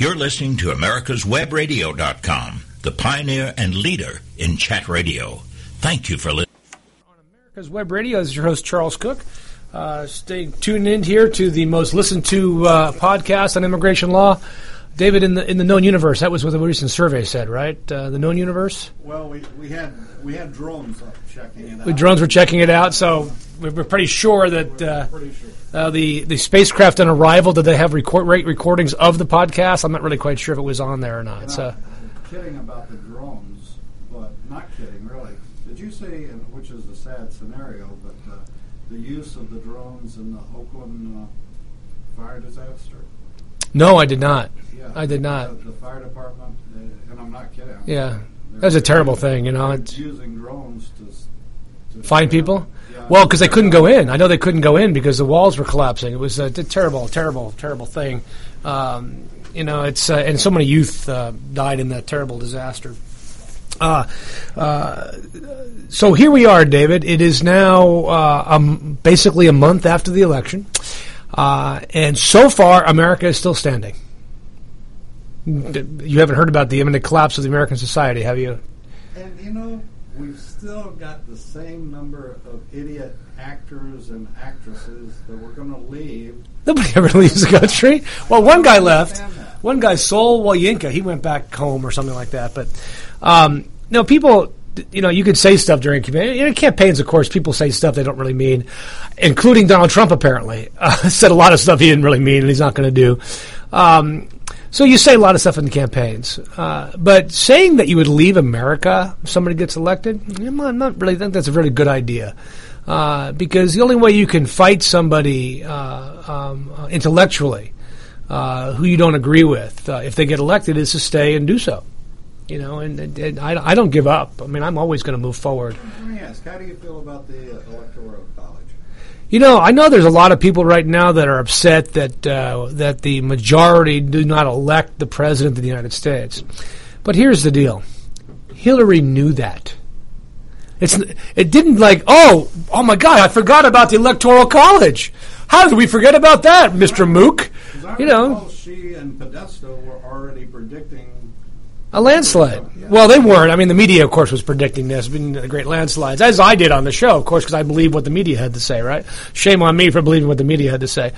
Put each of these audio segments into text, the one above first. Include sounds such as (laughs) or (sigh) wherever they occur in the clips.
You're listening to America'sWebRadio.com, the pioneer and leader in chat radio. Thank you for listening. On America's Web Radio this is your host, Charles Cook. Uh, stay tuned in here to the most listened to uh, podcast on immigration law. David, in the in the known universe, that was what the recent survey said, right? Uh, the known universe. Well, we, we had we had drones up checking it out. The drones were checking it out, so we we're pretty sure that uh, Pretty sure. uh, the the spacecraft on arrival did they have record rate recordings of the podcast? I'm not really quite sure if it was on there or not. And So I'm kidding about the drones, but not kidding really. Did you see, which is a sad scenario, but uh, the use of the drones in the Oakland uh, fire disaster? No, I did not. Yeah, I did not. The, fire department, and I'm not kidding. Yeah, that's a terrible thing. You know, it's, using drones to, to find people. Yeah. Well, because they couldn't go in. I know they couldn't go in because the walls were collapsing. It was a terrible, terrible, terrible thing. Um, you know, it's uh, and so many youth uh, died in that terrible disaster. Uh, uh, so here we are, David. It is now uh, um, basically a month after the election, uh, and so far, America is still standing. You haven't heard about the imminent collapse of the American society, have you? And you know, we've still got the same number of idiot actors and actresses that we're going to leave. Nobody ever (laughs) leaves the country. Well, one guy left. One guy, Wole Soyinka, he went back home or something like that. But um, no, people, you know, you could say stuff during. You know, campaigns. Of course, people say stuff they don't really mean, including Donald Trump. Apparently, (laughs) uh, said a lot of stuff he didn't really mean, and he's not going to do. Um, so you say a lot of stuff in the campaigns, uh, but saying that you would leave America if somebody gets elected, I'm not, really think that's a really good idea. Uh, because the only way you can fight somebody uh, um, intellectually uh, who you don't agree with uh, if they get elected is to stay and do so. You know, and, and, and I, I don't give up. I mean, I'm always going to move forward. Let me ask, how do you feel about the uh, electoral college? You know, I know there's a lot of people right now that are upset that uh, that the majority do not elect the president of the United States. But here's the deal: Hillary knew that. It's it didn't like oh oh my god I forgot about the electoral college. How did we forget about that, Mister Mook? You know, she and Podesta were already predicting. A landslide. Well, they weren't. I mean, the media, of course, was predicting this, being great landslides, as I did on the show, of course, because I believed what the media had to say. Right? Shame on me for believing what the media had to say.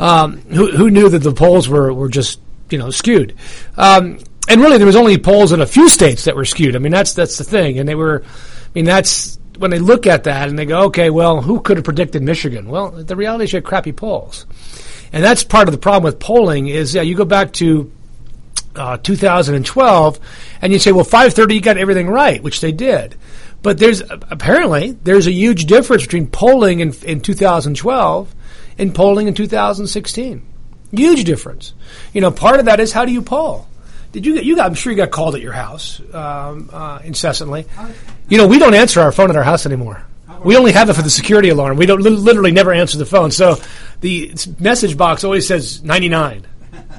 Um, who, who knew that the polls were were just you know skewed? Um, and really, there was only polls in a few states that were skewed. I mean, that's that's the thing, and they were. I mean, that's when they look at that and they go, okay, well, who could have predicted Michigan? Well, the reality is you had crappy polls, and that's part of the problem with polling. Is yeah, you go back to uh, 2012, and you say, well, 530, you got everything right, which they did. But there's apparently there's a huge difference between polling in, in 2012 and polling in 2016. Huge difference. You know, part of that is how do you poll? Did you get? You got? I'm sure you got called at your house um, uh, incessantly. You know, we don't answer our phone at our house anymore. We only have it for the security alarm. We don't literally never answer the phone. So the message box always says 99.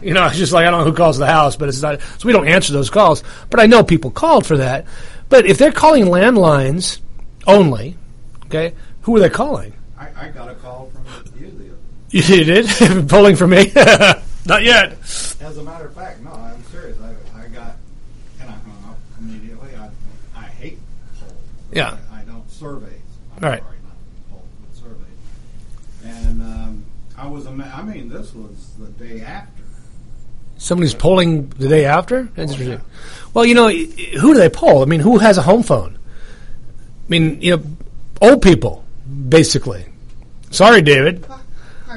You know, it's (laughs) just like I don't know who calls the house, but it's not. So we don't answer those calls. But I know people called for that. But if they're calling landlines only, okay, who are they calling? I, I got a call from you the other. (laughs) You did (laughs) polling for me? not yet. As a matter of fact, no, I'm serious. I, I got, and I hung up immediately. I, I hate polls. Yeah. I, I don't surveys. I'm Right. sorry, not polls, but surveys. And um, I was, ama- I mean, this was the day after. Somebody's polling the day after. That's interesting. Well, you know, who do they poll? I mean, who has a home phone? I mean, you know, old people, basically. Sorry, David.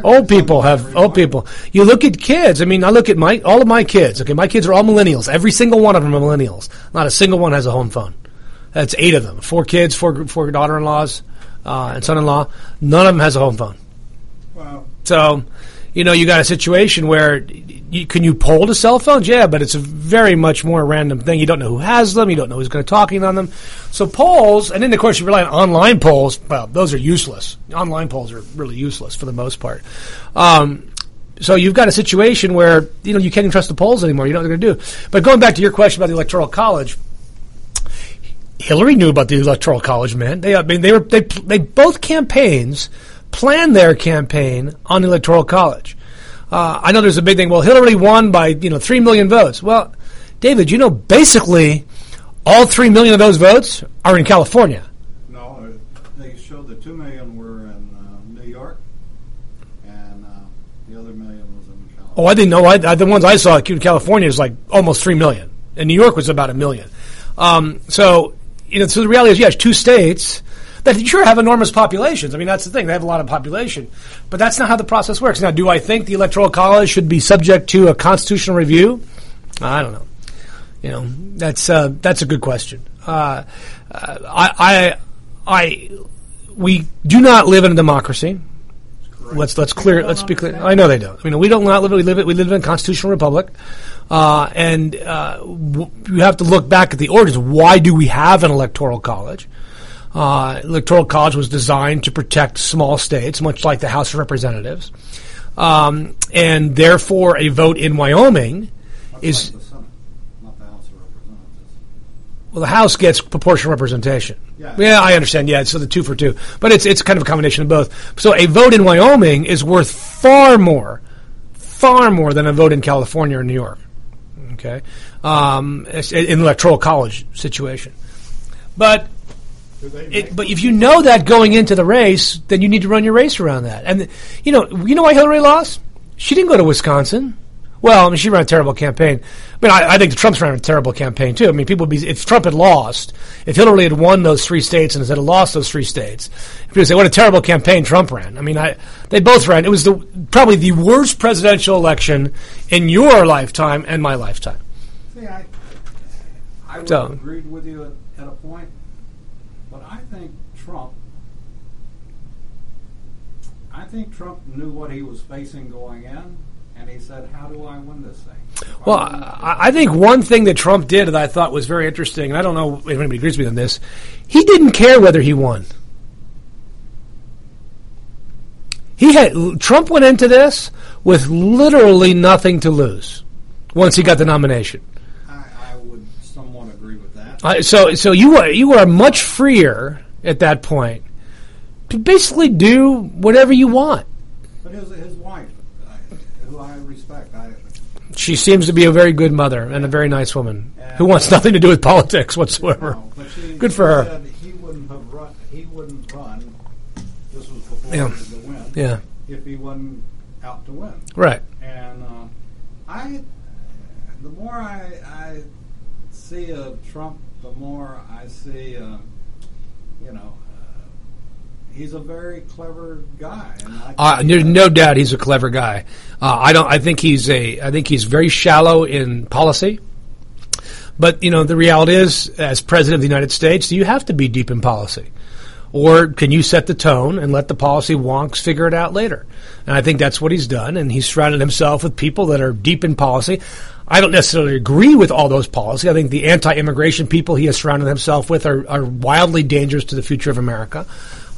Old people have old people. You look at kids. I mean, I look at my all of my kids. Okay, my kids are all millennials. Every single one of them are millennials. Not a single one has a home phone. That's eight of them. Four kids, four four daughter-in-laws, uh, and son-in-law. None of them has a home phone. Wow. So, you know, you got a situation where you, can you poll the cell phones? Yeah, but it's a very much more random thing. You don't know who has them. You don't know who's going to talking on them. So polls, and then of course you rely on online polls. Well, those are useless. Online polls are really useless for the most part. Um, so you've got a situation where you know you can't even trust the polls anymore. You know what they're going to do. But going back to your question about the electoral college, Hillary knew about the electoral college, man. They, I mean, they were they they both campaigns planned their campaign on the electoral college. Uh, I know there's a big thing. Well, Hillary won by you know three million votes. Well, David, you know basically all three million of those votes are in California. No, uh, they showed the two million were in uh, New York, and uh, the other million was in California. Oh, I didn't know. I, I, the ones I saw in California is like almost three million, and New York was about a million. Um, so you know, so the reality is, yes, two states that sure have enormous populations. I mean, that's the thing; they have a lot of population, but that's not how the process works. Now, do I think the electoral college should be subject to a constitutional review? I don't know. You know, that's uh, that's a good question. Uh, uh, I, I, I, we do not live in a democracy. Let's let's clear. Let's be clear. I know they don't. I mean, we don't not live. We live. We live in a constitutional republic, uh, and uh, w- you have to look back at the origins. Why do we have an electoral college? Uh, electoral college was designed to protect small states, much like the House of Representatives, um, and therefore a vote in Wyoming Much is like the Senate, the House of Representatives. well, the House gets proportional representation. Yeah. I understand. Yeah, so the two for two, but it's it's kind of a combination of both. So a vote in Wyoming is worth far more, far more than a vote in California or New York. Okay, um, in electoral college situation, but it, but if you know that going into the race, then you need to run your race around that. And you know, you know why Hillary lost? She didn't go to Wisconsin. Well, I mean, she ran a terrible campaign. I mean, I, I think Trump's ran a terrible campaign too. I mean, people would be if Trump had lost, if Hillary had won those three states and instead of lost those three states, people would say, "What a terrible campaign Trump ran." I mean, I they both ran. It was the probably the worst presidential election in your lifetime and my lifetime. See, I, I would So- have agreed with you at, at a point, but I think Trump, I think Trump knew what he was facing going in, and he said, "How do I win this thing?" Well, I I, I think one thing that Trump did that I thought was very interesting, and I don't know if anybody agrees with me on this, he didn't care whether he won. He had Trump went into this with literally nothing to lose once he got the nomination. I, I would somewhat agree with that. Uh, so, so you are you are much freer at that point to basically do whatever you want. But his his wife, who I respect, I She seems to be a very good mother and a very nice woman who wants nothing to do with politics whatsoever. no, but she, Good for her. Said he wouldn't have run. He wouldn't run. This was before Yeah. he was to win. Yeah, If he wasn't out to win. right. And uh, I, the more I, I see of Trump, the more I see, uh, you know, he's a very clever guy. Uh, there's no doubt he's a clever guy. Uh, I don't. I think he's a. I think he's very shallow in policy. But you know, the reality is, as president of the United States, you have to be deep in policy, or can you set the tone and let the policy wonks figure it out later? And I think that's what he's done. And he's surrounded himself with people that are deep in policy. I don't necessarily agree with all those policies. I think the anti-immigration people he has surrounded himself with are, are wildly dangerous to the future of America.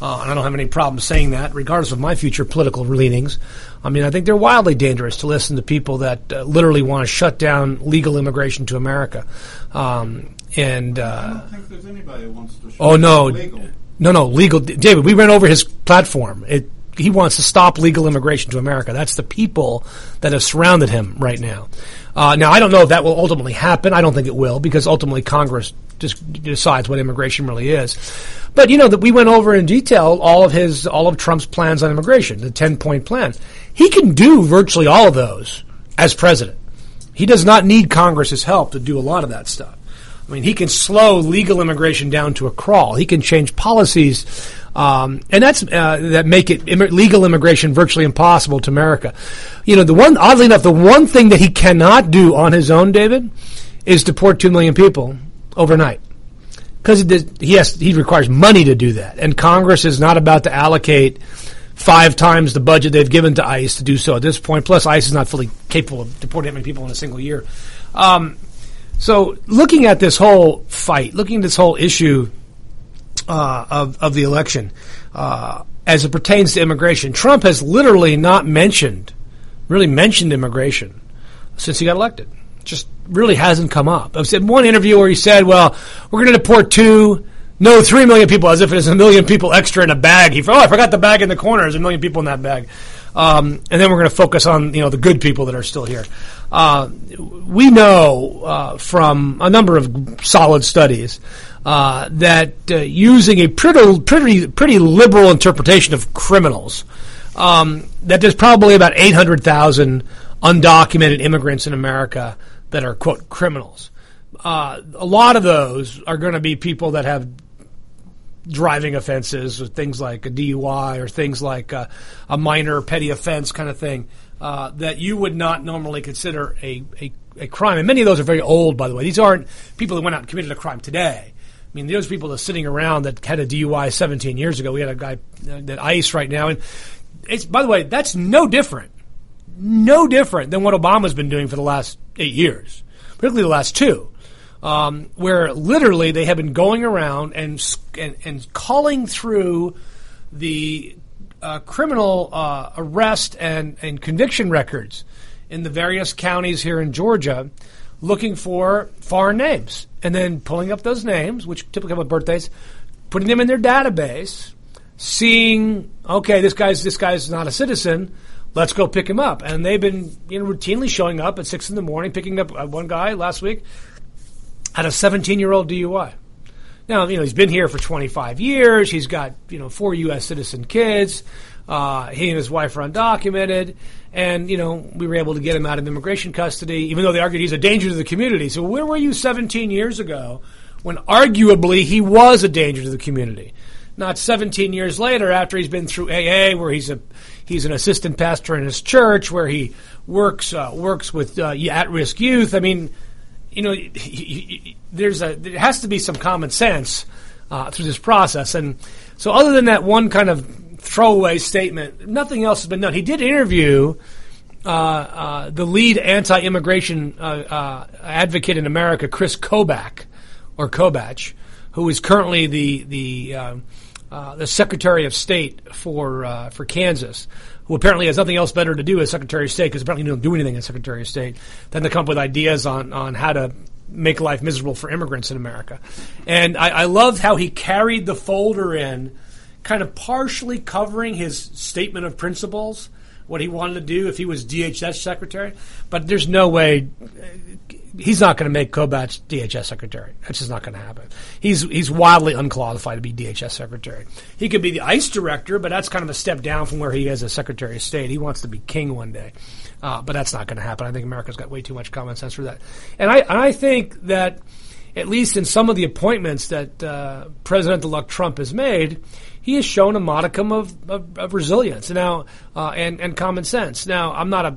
Uh, and I don't have any problem saying that, regardless of my future political leanings. I mean, I think they're wildly dangerous to listen to people that uh, literally want to shut down legal immigration to America. Um, and I uh, don't think there's anybody who wants to. Show oh no, legal. no, no, legal. David, we ran over his platform. It, he wants to stop legal immigration to America. That's the people that have surrounded him right now. Uh, now, I don't know if that will ultimately happen. I don't think it will because ultimately Congress just decides what immigration really is. But you know that we went over in detail all of his, all of Trump's plans on immigration, the ten point plan. He can do virtually all of those as president. He does not need Congress's help to do a lot of that stuff. I mean, he can slow legal immigration down to a crawl. He can change policies, um, and that's uh, that make it Im- legal immigration virtually impossible to America. You know, the one oddly enough, the one thing that he cannot do on his own, David, is deport two million people overnight because he, he has he requires money to do that, and Congress is not about to allocate five times the budget they've given to ICE to do so at this point. Plus, ICE is not fully capable of deporting that many people in a single year. Um, so, looking at this whole fight, looking at this whole issue uh, of of the election uh, as it pertains to immigration, Trump has literally not mentioned, really mentioned immigration since he got elected. Just really hasn't come up. I've said one interview where he said, "Well, we're going to deport two, no, three million people, as if it is a million people extra in a bag." He, oh, I forgot the bag in the corner. There's a million people in that bag. Um, and then we're going to focus on you know the good people that are still here. Uh, we know uh, from a number of solid studies uh, that uh, using a pretty pretty pretty liberal interpretation of criminals, um, that there's probably about eight hundred thousand undocumented immigrants in America that are quote criminals. Uh, a lot of those are going to be people that have driving offenses, or things like a DUI, or things like a, a minor petty offense kind of thing uh, that you would not normally consider a, a, a crime. And many of those are very old, by the way. These aren't people that went out and committed a crime today. I mean, those people that are sitting around that had a DUI 17 years ago. We had a guy uh, that ICE right now, and it's by the way, that's no different, no different than what Obama's been doing for the last eight years, particularly the last two um, where literally they have been going around and and, and calling through the uh, criminal uh, arrest and, and conviction records in the various counties here in Georgia, looking for foreign names, and then pulling up those names, which typically have with birthdays, putting them in their database, seeing okay, this guy's this guy's not a citizen. Let's go pick him up, and they've been you know routinely showing up at six in the morning, picking up uh, one guy last week had a 17 year old DUI. Now, you know, he's been here for 25 years. He's got, you know, four U.S. citizen kids. Uh, he and his wife are undocumented. And, you know, we were able to get him out of immigration custody, even though they argued he's a danger to the community. So, where were you 17 years ago when arguably he was a danger to the community? Not 17 years later, after he's been through AA, where he's a he's an assistant pastor in his church, where he works uh, works with uh, at risk youth. I mean, you know, there's a there has to be some common sense uh, through this process, and so other than that one kind of throwaway statement, nothing else has been done. He did interview. Uh, uh, the lead anti-immigration uh, uh, advocate in America, Chris Kobach, or Kobach, who is currently the the uh, the Secretary of State for for Kansas who apparently has nothing else better to do as Secretary of State, because apparently he doesn't do anything as Secretary of State, than to come up with ideas on, on how to make life miserable for immigrants in America. And I, I loved how he carried the folder in, kind of partially covering his statement of principles, what he wanted to do if he was DHS Secretary. But there's no way he's not going to make Kobach DHS secretary. That's just not going to happen. He's he's wildly unqualified to be DHS secretary. He could be the ICE director, but that's kind of a step down from where he is as Secretary of State. He wants to be king one day, uh, but that's not going to happen. I think America's got way too much common sense for that. And I I think that at least in some of the appointments that uh, President-elect Trump has made, he has shown a modicum of, of, of resilience now uh, and and common sense. Now I'm not a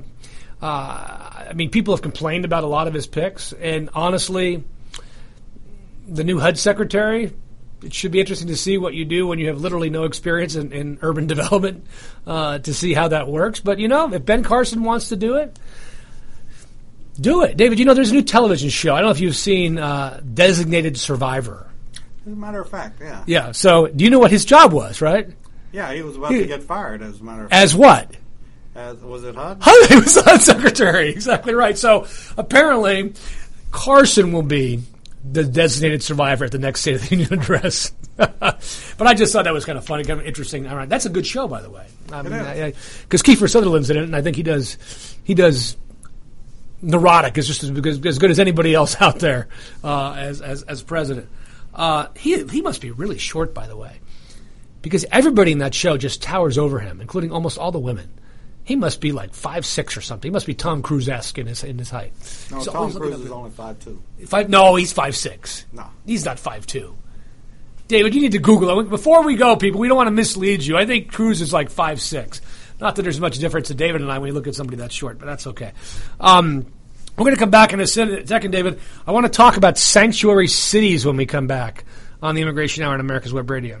uh, I mean, people have complained about a lot of his picks, and honestly, the new HUD secretary. It should be interesting to see what you do when you have literally no experience in, in urban (laughs) development uh, to see how that works. But you know, if Ben Carson wants to do it, do it. David, you know, there's a new television show. I don't know if you've seen uh, Designated Survivor. As a matter of fact, yeah. Yeah. So, do you know what his job was, right? Yeah, he was about he, to get fired, as a matter of fact. As what? As, was it HUD? HUD (laughs) he was HUD secretary. Exactly right. So apparently, Carson will be the designated survivor at the next State of the Union address. (laughs) but I just thought that was kind of funny, kind of interesting. All right, that's a good show, by the way. I mean, because Kiefer Sutherland's in it, and I think he does he does neurotic is just as, as good as anybody else (laughs) out there uh, as, as as president. Uh, he he must be really short, by the way, because everybody in that show just towers over him, including almost all the women. He must be like five six or something. He must be Tom Cruise esque in his in his height. No, Tom Cruise is only five two. Five? No, he's five six. No, he's not five two. David, you need to Google it before we go, people. We don't want to mislead you. I think Cruise is like five six. Not that there's much difference to David and I when you look at somebody that short, but that's okay. Um, we're going to come back in a second, David. I want to talk about sanctuary cities when we come back on the Immigration Hour on America's Web Radio.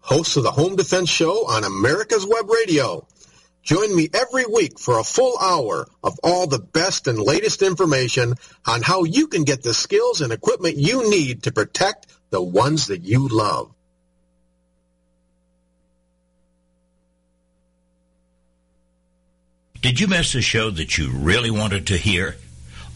host of the Home Defense Show on America's Web Radio. Join me every week for a full hour of all the best and latest information on how you can get the skills and equipment you need to protect the ones that you love. Did you miss a show that you really wanted to hear?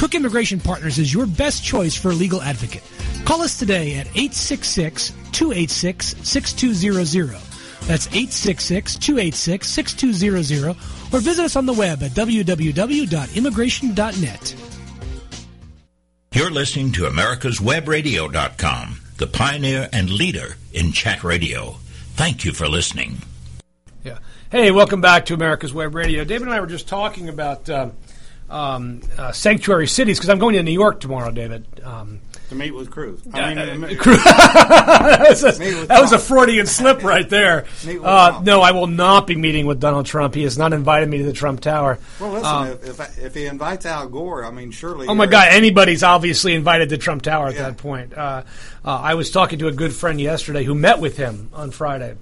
Cook Immigration Partners is your best choice for a legal advocate. Call us today at 866-286-6200. That's 866-286-6200 or visit us on the web at www.immigration.net. You're listening to americaswebradio.com, the pioneer and leader in chat radio. Thank you for listening. Yeah. Hey, welcome back to America's Web Radio. David and I were just talking about um, um, uh, sanctuary cities because I'm going to New York tomorrow, David. Um, To meet with Cruz. I mean, uh, meet- (laughs) that was a, that was a. Freudian slip right there. (laughs) Uh, no, I will not be meeting with Donald Trump. He has not invited me to the Trump Tower. well, listen, Um, if, if, if he invites Al Gore, I mean, surely. Oh my God! Anybody's obviously invited to Trump Tower at Yeah. that point. Uh, uh, I was talking to a good friend yesterday who met with him on Friday,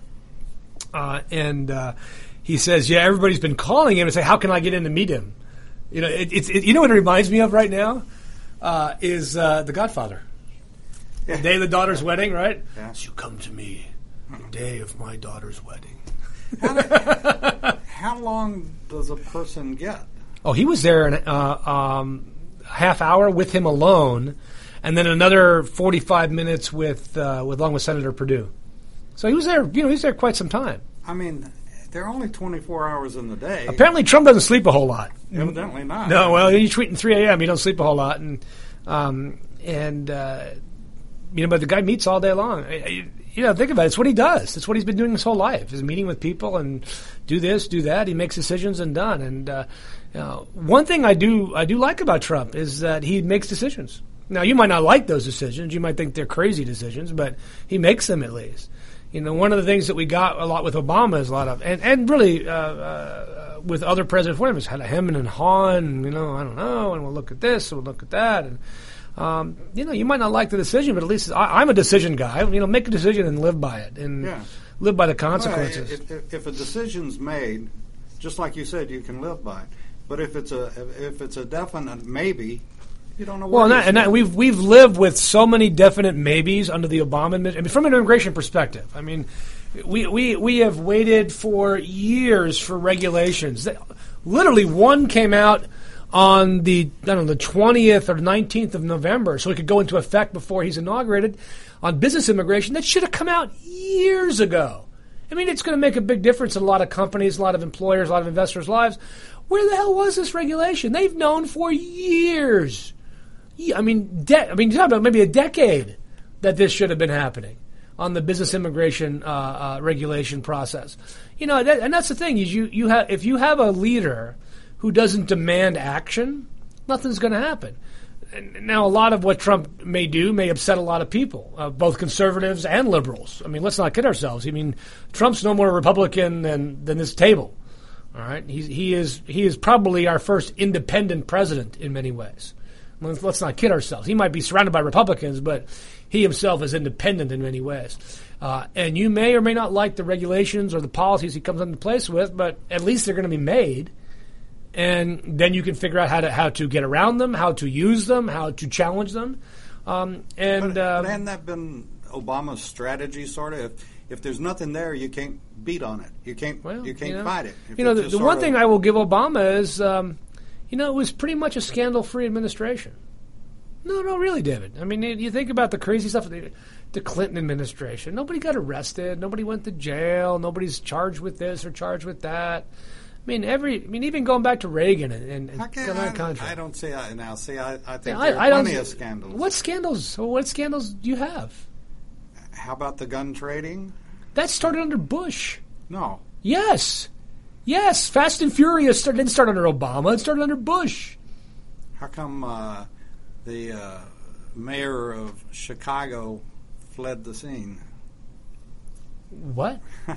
uh, and uh, he says, "Yeah, everybody's been calling him and say, how can I get in to meet him?" You know, it, it's it, you know what it reminds me of right now uh, is uh, The Godfather. The day of the daughter's wedding, right? Yeah. So you come to me the day of my daughter's wedding. (laughs) How long does a person get? Oh, he was there an uh, um, half hour with him alone, and then another forty-five minutes with uh, with along with Senator Perdue. So he was there. You know, he was there quite some time. I mean, there are only 24 hours in the day. Apparently, Trump doesn't sleep a whole lot. Evidently not. No, well, you tweet in three a.m. You don't sleep a whole lot, and um, and uh, you know, but the guy meets all day long. You know, think about it. It's what he does. It's what he's been doing his whole life. Is meeting with people and do this, do that. He makes decisions and done. And uh, you know, one thing I do I do like about Trump is that he makes decisions. Now, you might not like those decisions. You might think they're crazy decisions, but he makes them at least. You know, one of the things that we got a lot with Obama is a lot of, and, and really uh, uh, with other presidents, him is had a hemming and hawing, you know, I don't know, and we'll look at this, and we'll look at that, and um, you know, you might not like the decision, but at least I, I'm a decision guy. You know, make a decision and live by it, and Yeah. live by the Well, consequences. if, if, if a decision's made, just like you said, you can live by it. But if it's a if it's a definite maybe, you don't know. Well, and, that, and that, we've we've lived with so many definite maybes under the Obama administration. I mean, from an immigration perspective, I mean, we we we have waited for years for regulations. That- Literally, one came out on the I don't know the twentieth or nineteenth of November, so it could go into effect before he's inaugurated on business immigration. That should have come out years ago. I mean, it's going to make a big difference in a lot of companies, a lot of employers, a lot of investors' lives. Where the hell was this regulation? They've known for years. I mean, de- I mean, you're talking about maybe a decade that this should have been happening on the business immigration uh, uh, regulation process. You know, that, and that's the thing is you you have if you have a leader who doesn't demand action, nothing's going to happen. Now, a lot of what Trump may do may upset a lot of people, uh, both conservatives and liberals. I mean, let's not kid ourselves. I mean, Trump's no more Republican than than this table. All right, He's, he is he is probably our first independent president in many ways. Let's, let's not kid ourselves. He might be surrounded by Republicans, but he himself is independent in many ways. Uh, and you may or may not like the regulations or the policies he comes into place with, but at least they're going to be made. And then you can figure out how to how to get around them, how to use them, how to challenge them. Um, and But, uh, but hadn't that been Obama's strategy, sort of? If, if there's nothing there, you can't beat on it. You can't. Well, you can't know, fight it. If You know, the, the one thing I will give Obama is, um, you know, it was pretty much a scandal-free administration. No, no, really, David. I mean, you- think about the crazy stuff. The, the Clinton administration. Nobody got arrested. Nobody went to jail. Nobody's charged with this or charged with that. I mean, every. I mean, even going back to Reagan and, and, and I, can't, that I, country. I don't see. I, now, see, I, I think I, there are I don't. plenty of scandals. What scandals? What scandals do you have? How about the gun trading? That started under Bush. No. Yes. Yes, Fast and Furious started, didn't start under Obama. It started under Bush. How come uh, the uh, mayor of Chicago fled the scene? What? (laughs)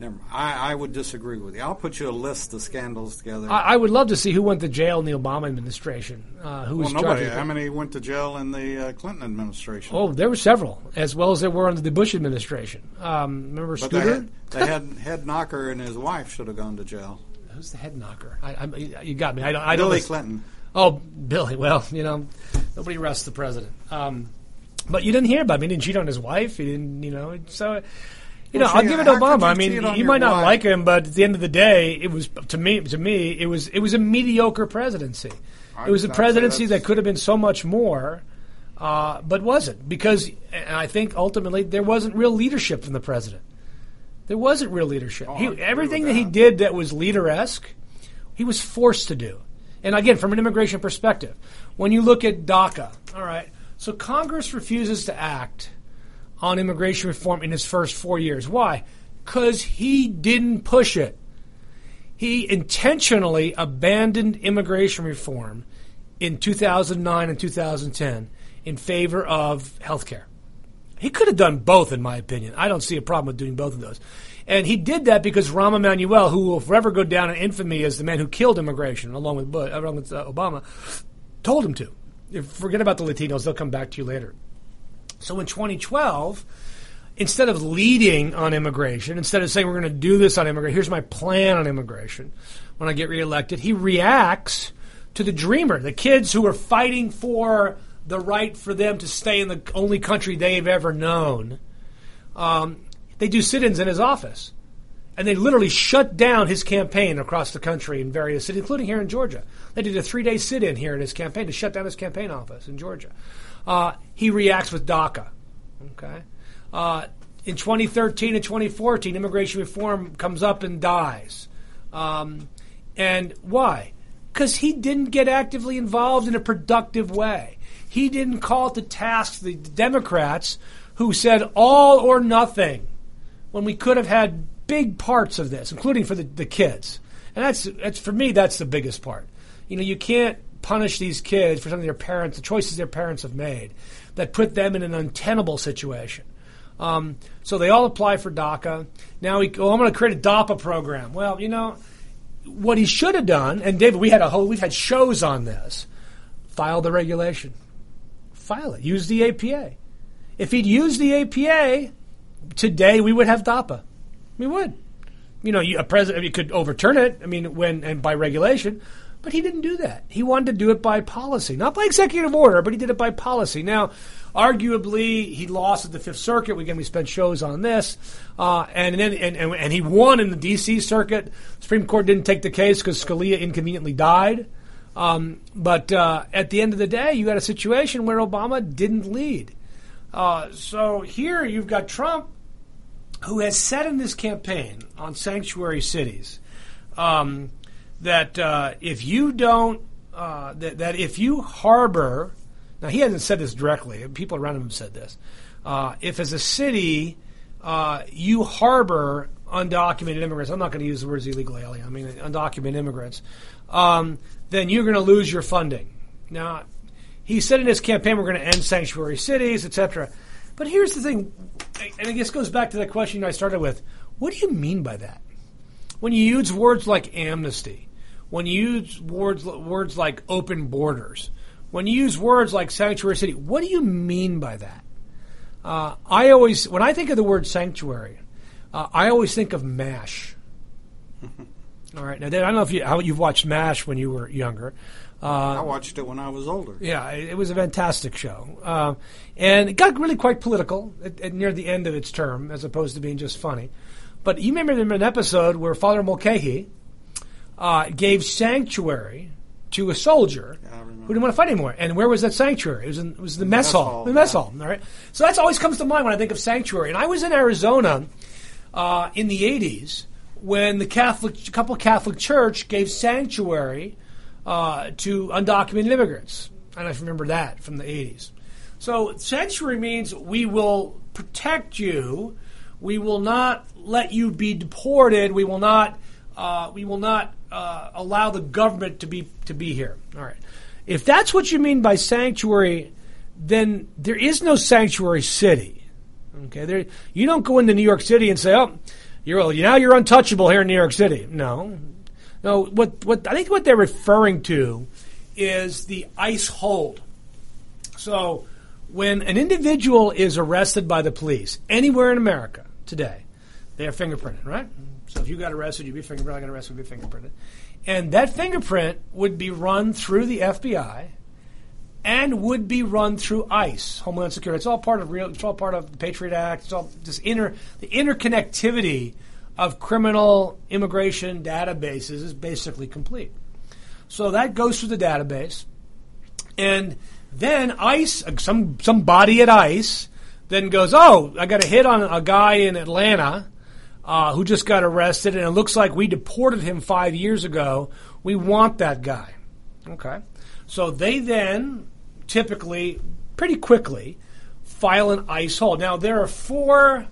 never. Mind. I, I would disagree with you. I'll put you a list of scandals together. I, I would love to see who went to jail in the Obama administration. Uh, who was well, nobody. How many went to jail in the uh, Clinton administration? Oh, there were several, as well as there were under the Bush administration. Um, remember but they had, they had (laughs) head knocker and his wife should have gone to jail. Who's the head knocker? I, I, you got me. I don't. I don't Billy Clinton. Oh, Billy. Well, you know, nobody arrests the president. Um, but you didn't hear about him. He didn't cheat on his wife. He didn't, you know. So, you know, I'll give it Obama. I mean, you might not wife? like him, but at the end of the day, it was to me. To me, it was it was a mediocre presidency. It was a presidency that could have been so much more, uh, but wasn't because. And I think ultimately there wasn't real leadership from the president. There wasn't real leadership. Oh, he, everything with that he did that was leader esque, he was forced to do. And again, from an immigration perspective, when you look at DACA, all right, so Congress refuses to act on immigration reform in his first four years. Why? Because he didn't push it. He intentionally abandoned immigration reform in 2009 and 2010 in favor of health care. He could have done both, in my opinion. I don't see a problem with doing both of those. And he did that because Rahm Emanuel, who will forever go down in infamy as the man who killed immigration, along with Bush, along with uh, Obama, told him to. Forget about the Latinos; they'll come back to you later. So in 2012, instead of leading on immigration, instead of saying we're going to do this on immigration, here's my plan on immigration. When I get reelected, he reacts to the dreamer, the kids who are fighting for the right for them to stay in the only country they've ever known. Um, they do sit-ins in his office, and they literally shut down his campaign across the country in various cities, including here in Georgia. They did a three-day sit-in here in his campaign to shut down his campaign office in Georgia. Uh, he reacts with DACA. Okay. Uh, in 2013 and 2014, immigration reform comes up and dies. Um, and why? Because he didn't get actively involved in a productive way. He didn't call to task the Democrats who said all or nothing when we could have had big parts of this, including for the, the kids. And that's, that's for me, that's the biggest part. You know, you can't punish these kids for something their parents, the choices their parents have made, that put them in an untenable situation. Um, so they all apply for DACA. Now, he, oh, I'm going to create a DAPA program. Well, you know, what he should have done, and David, we had a whole, we've had shows on this. File the regulation. File it. Use the APA. If he'd used the APA, today we would have DAPA. We would. You know, you, a president you could overturn it. I mean, when and by regulation, but he didn't do that. He wanted to do it by policy, not by executive order, but he did it by policy. Now, arguably, he lost at the Fifth Circuit. Again, we spent shows on this, uh, and then and, and and he won in the D.C. Circuit. Supreme Court didn't take the case because Scalia inconveniently died. Um, but uh, at the end of the day, you got a situation where Obama didn't lead. Uh, so here you've got Trump, who has said in this campaign on sanctuary cities um, that uh, if you don't, uh, that, that if you harbor, now he hasn't said this directly, people around him have said this. Uh, if as a city uh, you harbor undocumented immigrants, I'm not going to use the words illegal alien, I mean undocumented immigrants, um, then you're going to lose your funding. Now, he said in his campaign we're going to end sanctuary cities, etc. But here's the thing, and I guess goes back to the question I started with. What do you mean by that? When you use words like amnesty, when you use words words like open borders, when you use words like sanctuary city, what do you mean by that? Uh, I always, when I think of the word sanctuary, uh, I always think of MASH. (laughs) All right, now Dave, I don't know if you how you've watched MASH when you were younger. I watched it when I was older. Yeah, it, it was a fantastic show, uh, and it got really quite political at, at near the end of its term, as opposed to being just funny. But you remember an episode where Father Mulcahy uh, gave sanctuary to a soldier who didn't want to fight anymore. And where was that sanctuary? It was in it was the mess, mess hall. hall, The mess yeah. hall. All right. So that's always comes to mind when I think of sanctuary. And I was in Arizona uh, in the '80s when the Catholic, couple Catholic church gave sanctuary uh, to undocumented immigrants, and I remember that from the '80s. So sanctuary means we will protect you. We will not let you be deported. We will not uh, we will not uh, allow the government to be to be here. All right. If that's what you mean by sanctuary, then there is no sanctuary city. Okay, there you don't go into New York City and say, "Oh, you're now you're untouchable here in New York City." No, no. What what I think what they're referring to is the ICE hold. So when an individual is arrested by the police anywhere in America today, they are fingerprinted, right? So if you got arrested, you'd be fingerprinted. I got arrested, you'd be fingerprinted. And that fingerprint would be run through the FBI and would be run through ICE, Homeland Security. It's all part of real. It's all part of the Patriot Act. It's all just inner the interconnectivity of criminal immigration databases is basically complete. So that goes through the database, and then ICE, some somebody at ICE, then goes, "Oh, I got a hit on a guy in Atlanta." Uh, who just got arrested, and it looks like we deported him five years ago. We want that guy. Okay. So they then typically, pretty quickly, file an ICE hold. Now, there are four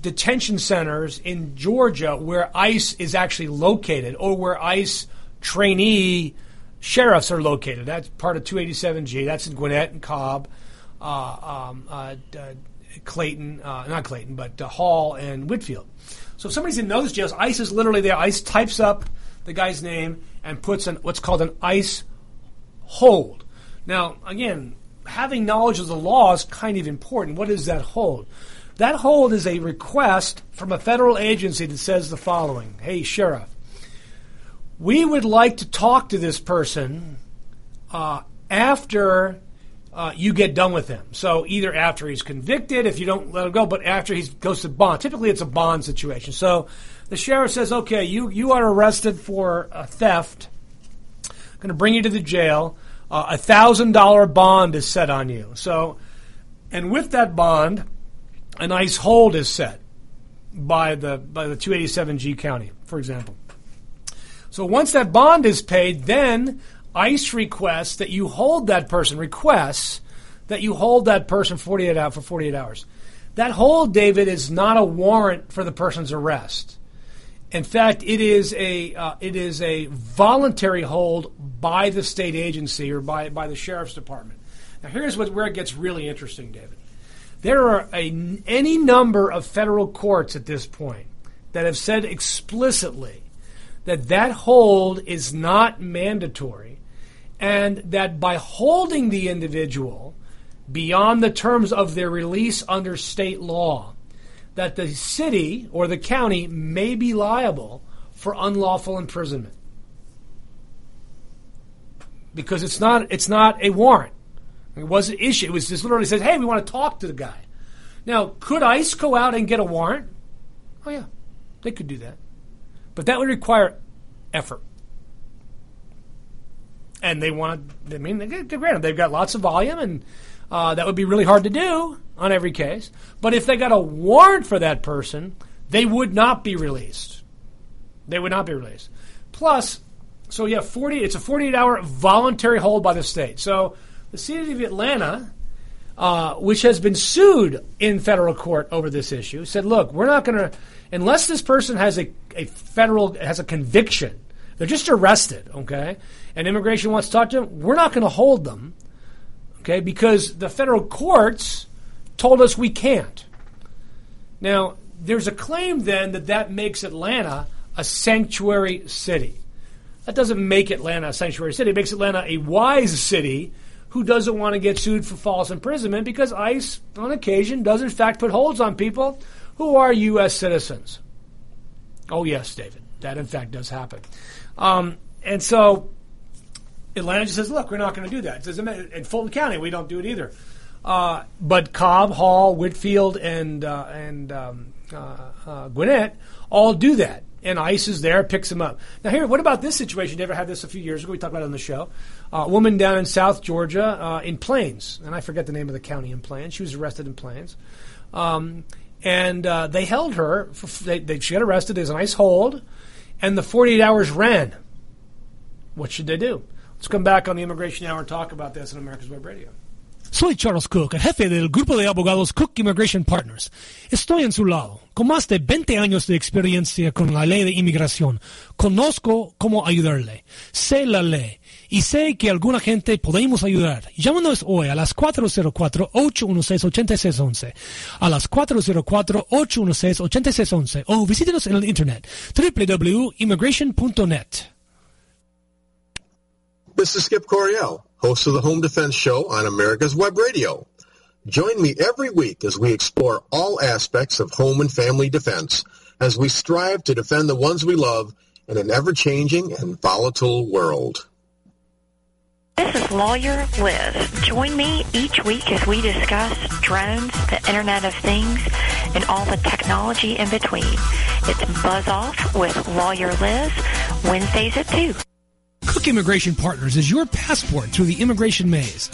detention centers in Georgia where ICE is actually located or where ICE trainee sheriffs are located. That's part of 287G. That's in Gwinnett and Cobb, uh, um, uh, Clayton, uh, not Clayton, but uh, Hall and Whitfield. So if somebody's in those jails, ICE is literally there. ICE types up the guy's name and puts an, what's called an ICE hold. Now, again, having knowledge of the law is kind of important. What is that hold? That hold is a request from a federal agency that says the following Hey, Sheriff, we would like to talk to this person uh, after uh, you get done with him. So either after he's convicted, if you don't let him go, but after he goes to bond. Typically, it's a bond situation. So the sheriff says, "Okay, you you are arrested for a theft. Going to bring you to the jail. Uh, a thousand dollar bond is set on you. So, and with that bond, an ICE hold is set by the by the 287G county, for example. So once that bond is paid, then ICE requests that you hold that person, requests that you hold that person 48 out for 48 hours. That hold, David, is not a warrant for the person's arrest. In fact, it is a uh, it is a voluntary hold by the state agency or by by the sheriff's department. Now, here's what, where it gets really interesting, David. There are a, any number of federal courts at this point that have said explicitly that that hold is not mandatory and that by holding the individual beyond the terms of their release under state law, that the city or the county may be liable for unlawful imprisonment. Because it's not it's not a warrant. It wasn't issued. It was just literally says, "Hey, we want to talk to the guy." Now, could ICE go out and get a warrant? Oh yeah, they could do that, but that would require effort and they want. I mean, granted, they've got lots of volume, and uh, that would be really hard to do on every case. But if they got a warrant for that person, they would not be released. They would not be released. Plus, so yeah, forty. It's a forty-eight hour voluntary hold by the state. So the city of Atlanta. Uh, which has been sued in federal court over this issue, said, "Look, we're not going to, unless this person has a, a federal has a conviction they're just arrested, okay? And immigration wants to talk to them. We're not going to hold them, okay? Because the federal courts told us we can't. Now, there's a claim then that that makes Atlanta a sanctuary city. That doesn't make Atlanta a sanctuary city. It makes Atlanta a wise city who doesn't want to get sued for false imprisonment because ICE, on occasion, does in fact put holds on people who are U.S. citizens. Oh, yes, David. That in fact does happen. Um, and so Atlanta just says, look, we're not going to do that. It in Fulton County, we don't do it either. Uh, but Cobb, Hall, Whitfield, and uh, and um, uh, uh, Gwinnett all do that, and ICE is there, picks them up. Now, here, what about this situation? You ever had this a few years ago? We talked about it on the show. Uh, a woman down in South Georgia, uh, in Plains, and I forget the name of the county in Plains. She was arrested in Plains, um, and they held her. For, they, they, she got arrested. There's an ICE hold and the 48 hours ran. What should they do? Let's come back on the Immigration Hour and talk about this on America's Web Radio. Soy Charles Cook, el jefe del grupo de abogados Cook Immigration Partners. Estoy en su lado. Con más de 20 años de experiencia con la ley de inmigración, conozco cómo ayudarle. Sé la ley y sé que alguna gente podemos ayudar. Llámanos hoy a las 404-816-8611, a las 404-816-8611 o visítenos en el internet www.immigration.net. This is Skip Coryell, host of the Home Defense Show on America's Web Radio. Join me every week as we explore all aspects of home and family defense as we strive to defend the ones we love in an ever-changing and volatile world. This is Lawyer Liz. Join me each week as we discuss drones, the Internet of Things, and all the technology in between. It's Buzz Off with Lawyer Liz, Wednesdays at 2. Cook Immigration Partners is your passport through the immigration maze.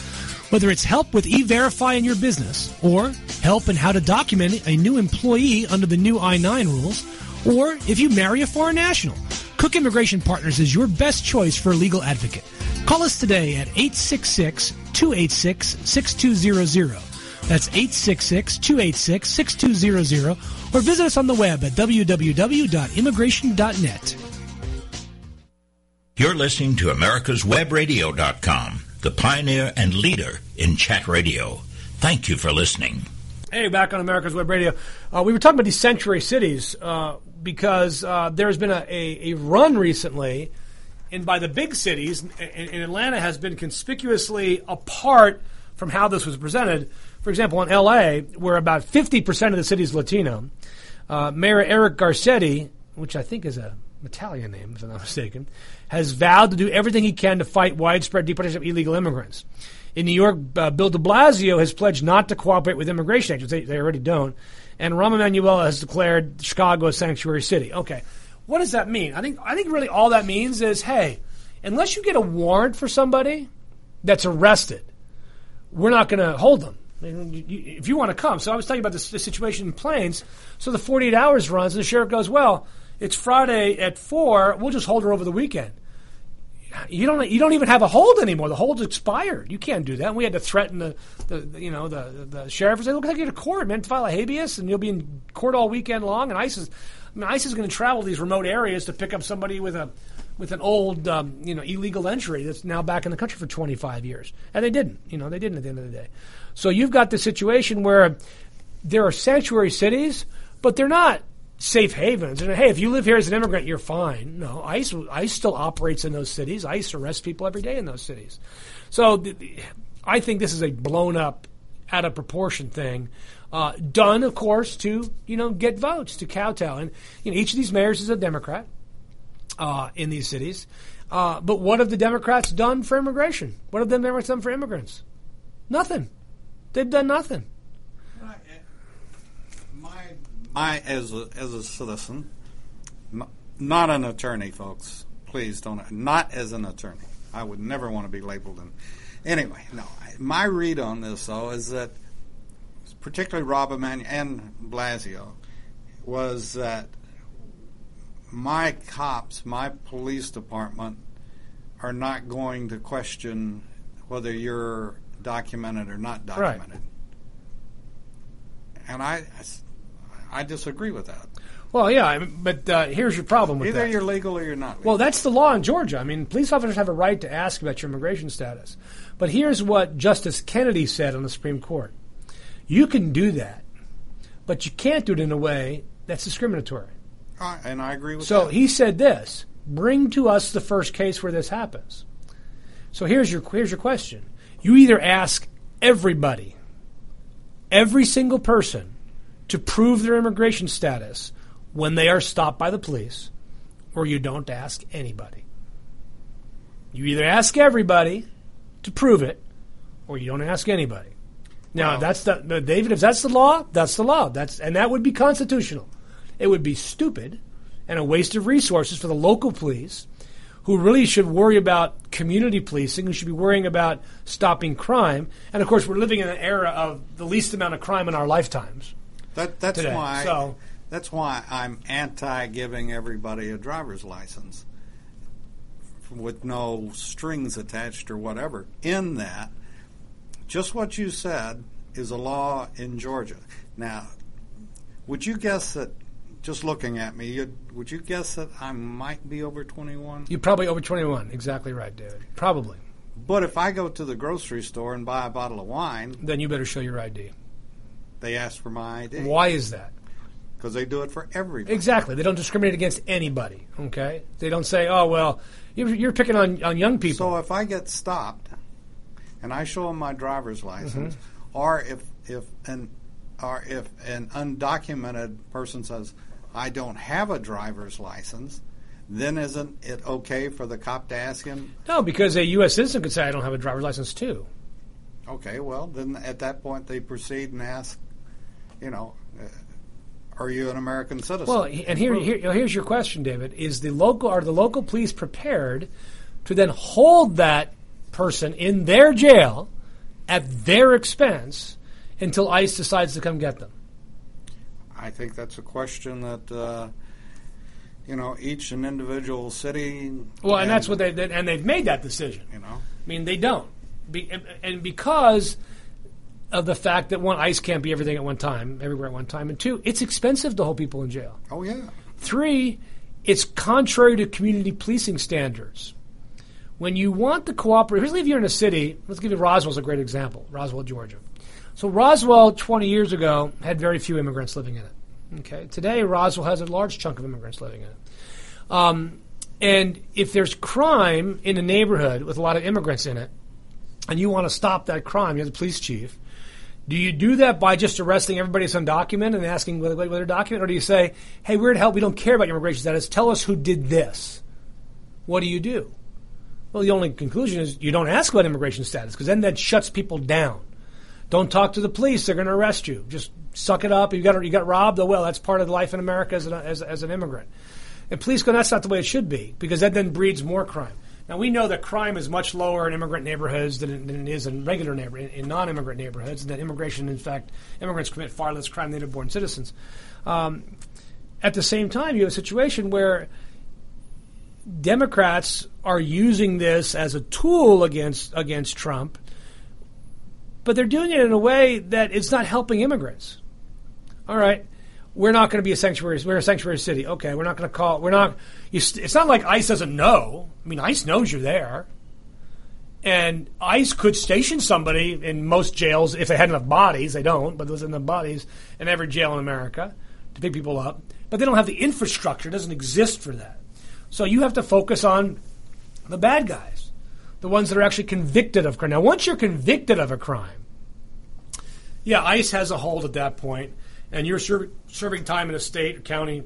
Whether it's help with e-verify in your business, or help in how to document a new employee under the new I-9 rules, or if you marry a foreign national, Cook Immigration Partners is your best choice for a legal advocate. Call us today at 866-286-6200. That's 866-286-6200, or visit us on the web at www.immigration.net. You're listening to America'sWebRadio.com, the pioneer and leader in chat radio. Thank you for listening. Hey, back on America's Web Radio. Uh, we were talking about these sanctuary cities uh, because uh, there's been a, a, a, run recently, and by the big cities, and, and Atlanta has been conspicuously apart from how this was presented. For example, in LA, where about 50% of the city is Latino, uh, Mayor Eric Garcetti, which I think is a Italian name, if I'm not mistaken, has vowed to do everything he can to fight widespread deportation of illegal immigrants. In New York, uh, Bill de Blasio has pledged not to cooperate with immigration agents. They, they already don't. And Rahm Emanuel has declared Chicago a sanctuary city. Okay. What does that mean? I think, I think really all that means is hey, unless you get a warrant for somebody that's arrested, we're not going to hold them. If you want to come. So I was talking about this situation in Plains. So the 48 hours runs, and the sheriff goes, well, it's Friday at 4. We'll just hold her over the weekend you don't you don't even have a hold anymore. The hold's expired. You can't do that. And we had to threaten the, the, you know the the sheriff and say, look like you're to court, man. To file a habeas, and you'll be in court all weekend long. And ISIS, is, I mean, ICE is going to travel these remote areas to pick up somebody with a with an old um, you know illegal entry that's now back in the country for 25 years, and they didn't. You know, they didn't at the end of the day. So you've got the situation where there are sanctuary cities, but they're not safe havens. And hey, if you live here as an immigrant, you're fine. No, ICE, ICE still operates in those cities. ICE arrests people every day in those cities. So I think this is a blown up, out of proportion thing. Uh, done, of course, to you know get votes to kowtow, and you know each of these mayors is a Democrat uh, in these cities. Uh, but what have the Democrats done for immigration? What have the Democrats done for immigrants? Nothing. They've done nothing. I, as a, as a citizen, not an attorney, folks. Please don't. Not as an attorney. I would never want to be labeled. In, anyway, no. My read on this, though, is that particularly Rahm Emanuel and Blasio was that my cops, my police department, are not going to question whether you're documented or not documented. Right. And I, I disagree with that. Well, yeah, I mean, but uh, here's your problem with Either that. Either you're legal or you're not. Legal. Well, that's the law in Georgia. I mean, police officers have a right to ask about your immigration status. But here's what Justice Kennedy said on the Supreme Court you can do that, but you can't do it in a way that's discriminatory. Uh, and I agree with so that. So he said this bring to us the first case where this happens. So here's your, here's your question. You either ask everybody, every single person, to prove their immigration status when they are stopped by the police, or you don't ask anybody. You either ask everybody to prove it, or you don't ask anybody. Now, well, that's the David. If that's the law, that's the law. That's and that would be constitutional. It would be stupid and a waste of resources for the local police, who really should worry about community policing, who should be worrying about stopping crime. And of course, we're living in an era of the least amount of crime in our lifetimes. That, that's today. why. So, that's why I'm anti giving everybody a driver's license with no strings attached or whatever. In that, just what you said is a law in Georgia. Now, would you guess that? Just looking at me, you'd, would you guess that I might be over 21? You're probably over 21. Exactly right, David. Probably. But if I go to the grocery store and buy a bottle of wine, Then you better show your ID. They ask for my ID. Why is that? Because they do it for everybody. Exactly. They don't discriminate against anybody. Okay. They don't say, "Oh well, you're, you're picking on, on young people." So if I get stopped and I show them my driver's license, Mm-hmm. or if if an or if an undocumented person says I don't have a driver's license, then isn't it okay for the cop to ask him? no, because a U.S. citizen could say, "I don't have a driver's license too." Okay, well then at that point they proceed and ask, you know, uh, are you an American citizen? Well, and here, here, here's your question, David: Is the local are the local police prepared to then hold that person in their jail at their expense until ICE decides to come get them? I think that's a question that. Uh, you know, each an individual city. Well, and that's what they they- and they've made that decision. you know. I mean, they don't, Be, and- and because of the fact that one, ICE can't be everything at one time, everywhere at one time, and two, it's expensive to hold people in jail. Oh yeah. Three, it's contrary to community policing standards. When you want to cooperate, here's if you're in a city, let's give you Roswell's a great example, Roswell, Georgia. So Roswell, 20 years ago, had very few immigrants living in it. Okay, today Roswell has a large chunk of immigrants living in it. Um, and if there's crime in a neighborhood with a lot of immigrants in it, and you want to stop that crime, you're the police chief. Do you do that by just arresting everybody that's undocumented and asking whether, whether they're documented, or do you say, "Hey, we're to help. We don't care about your immigration status. Tell us who did this." What do you do? Well, the only conclusion is you don't ask about immigration status because then that shuts people down. Don't talk to the police; they're going to arrest you. Just suck it up. You got you got robbed. Oh well, that's part of life in America as an, as, as an immigrant. And police go, that's not the way it should be because that then breeds more crime. Now we know that crime is much lower in immigrant neighborhoods than it, than it is in regular neighbor in, in non-immigrant neighborhoods, that immigration, in fact, immigrants commit far less crime than native-born citizens. Um, at the same time, you have a situation where Democrats are using this as a tool against against Trump, but they're doing it in a way that it's not helping immigrants. All right, we're not going to be a sanctuary. We're a sanctuary city. Okay, we're not going to call. We're not. You, it's not like ICE doesn't know. I mean, ICE knows you're there, and ICE could station somebody in most jails if they had enough bodies. They don't, but there's enough bodies in every jail in America to pick people up. But they don't have the infrastructure. It doesn't exist for that. So you have to focus on the bad guys, the ones that are actually convicted of crime. Now, once you're convicted of a crime, yeah, ICE has a hold at that point, and you're ser- serving time in a state or county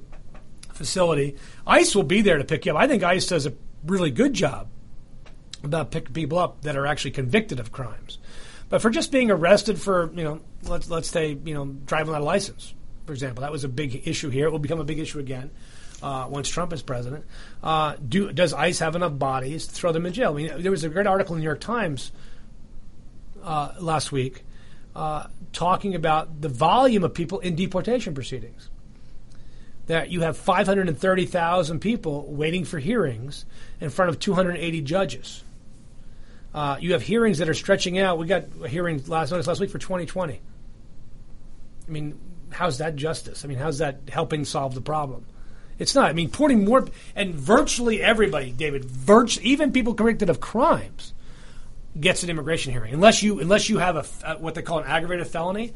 facility. ICE will be there to pick you up. I think ICE does a really good job about picking people up that are actually convicted of crimes. But for just being arrested for, you know, let's let's say, you know, driving without a license, for example, that was a big issue here. It will become a big issue again uh, once Trump is president. Uh, do does ICE have enough bodies to throw them in jail? I mean, there was a great article in the New York Times uh, last week uh, talking about the volume of people in deportation proceedings. That you have 530,000 people waiting for hearings in front of 280 judges. Uh, you have hearings that are stretching out. We got a hearing last notice last week for 2020. I mean, how's that justice? I mean, how's that helping solve the problem? It's not. I mean, putting more and virtually everybody, David, even people convicted of crimes, gets an immigration hearing. Unless you unless you have a uh, what they call an aggravated felony,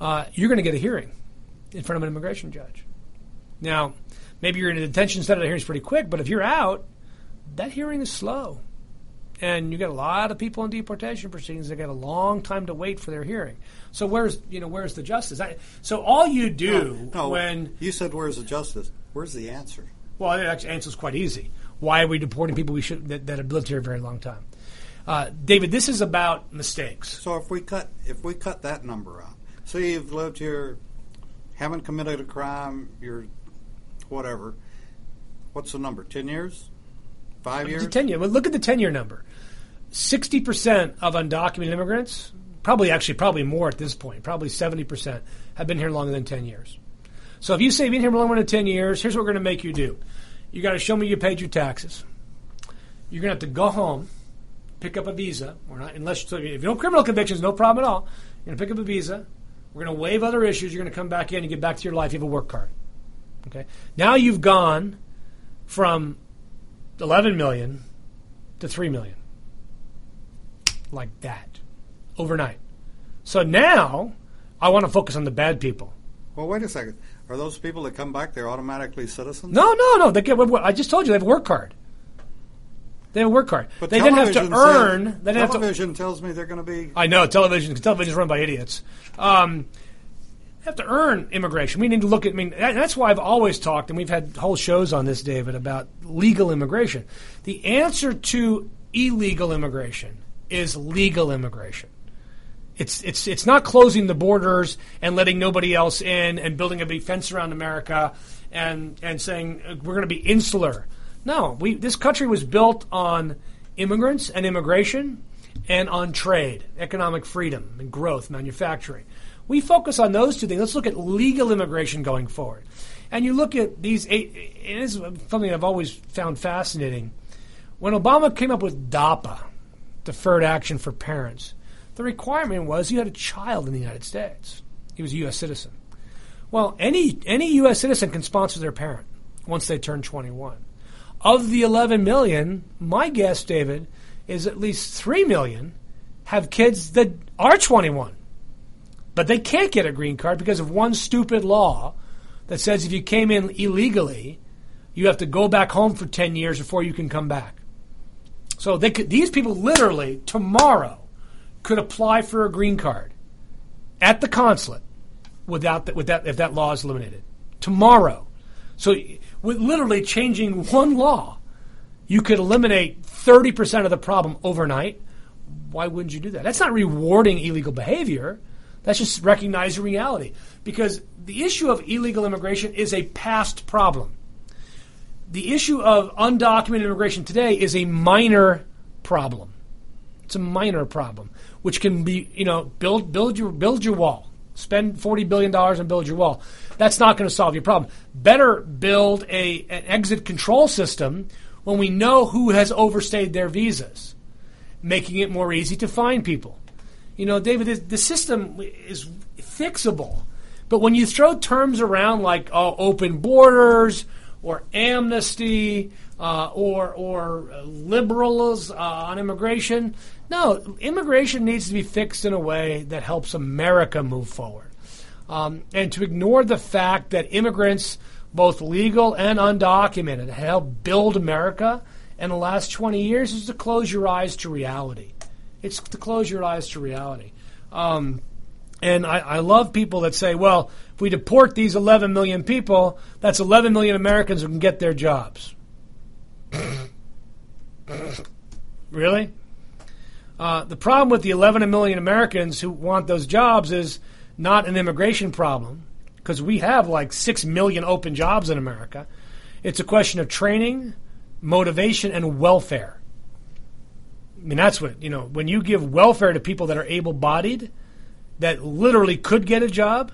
uh, you're going to get a hearing in front of an immigration judge. Now, maybe you're in a detention center. The hearing's pretty quick, but if you're out, that hearing is slow, and you get a lot of people in deportation proceedings that get a long time to wait for their hearing. So where's you know where's the justice? I, so all you do No, when you said where's the justice? Where's the answer? well, the answer is quite easy. Why are we deporting people we should that, that have lived here a very long time? Uh, David, this is about mistakes. So if we cut if we cut that number out, say you've lived here, haven't committed a crime, you're whatever. What's the number? Ten years? Five years? Ten years. Well, look at the ten-year number. Sixty percent of undocumented immigrants, probably actually probably more at this point, probably seventy percent, have been here longer than ten years. So if you say you've been here longer than ten years, here's what we're going to make you do. You got to show me you paid your taxes. You're going to have to go home pick up a visa. We're not unless so if you have no criminal convictions, no problem at all. You're to pick up a visa. We're going to waive other issues. You're going to come back in and get back to your life. You have a work card. Okay. Now you've gone from 11 million to 3 million. Like that. Overnight. So now I want to focus on the bad people. Well, wait a second. Are those people that come back, they're automatically citizens? No, no, no. They get. I just told you they have a work card. They a work hard. But they didn't have to television earn. says- they didn't have to. television tells me they're going to be. I know television. Television is run by idiots. Um, have to earn immigration. We need to look at. I mean, that- that's why I've always talked, and we've had whole shows on this, David, about legal immigration. The answer to illegal immigration is legal immigration. It's it's it's not closing the borders and letting nobody else in and building a big fence around America and and saying uh, we're going to be insular. No, we this country was built on immigrants and immigration and on trade, economic freedom and growth, manufacturing. We focus on those two things. Let's look at legal immigration going forward. And you look at these eight, it is something I've always found fascinating. When Obama came up with DAPA, Deferred Action for Parents, the requirement was you had a child in the United States. He was a U.S. citizen. Well, any any U.S. citizen can sponsor their parent once they turn 21. Of the 11 million, my guess, David, is at least 3 million have kids that are 21. But they can't get a green card because of one stupid law that says if you came in illegally, you have to go back home for 10 years before you can come back. So they could, these people literally tomorrow could apply for a green card at the consulate without that, with that if that law is eliminated tomorrow. So with literally changing one law, you could eliminate 30% of the problem overnight. Why wouldn't you do that? That's not rewarding illegal behavior. That's just recognizing reality. Because the issue of illegal immigration is a past problem. The issue of undocumented immigration today is a minor problem. It's a minor problem, which can be, you know, build build your build your wall. Spend forty billion dollars and build your wall. That's not going to solve your problem. Better build a an exit control system when we know who has overstayed their visas, making it more easy to find people. You know, David, the system is fixable, but when you throw terms around like oh, open borders or amnesty uh, or or uh, liberals uh, on immigration. No, immigration needs to be fixed in a way that helps America move forward. Um, and to ignore the fact that immigrants, both legal and undocumented, helped build America in the last 20 years is to close your eyes to reality. It's to close your eyes to reality. Um, and I, I love people that say, well, if we deport these 11 million people, that's 11 million Americans who can get their jobs. (laughs) really? Uh, the problem with the 11 million Americans who want those jobs is not an immigration problem, because we have like 6 million open jobs in America. It's a question of training, motivation, and welfare. I mean, that's what, you know, when you give welfare to people that are able bodied, that literally could get a job,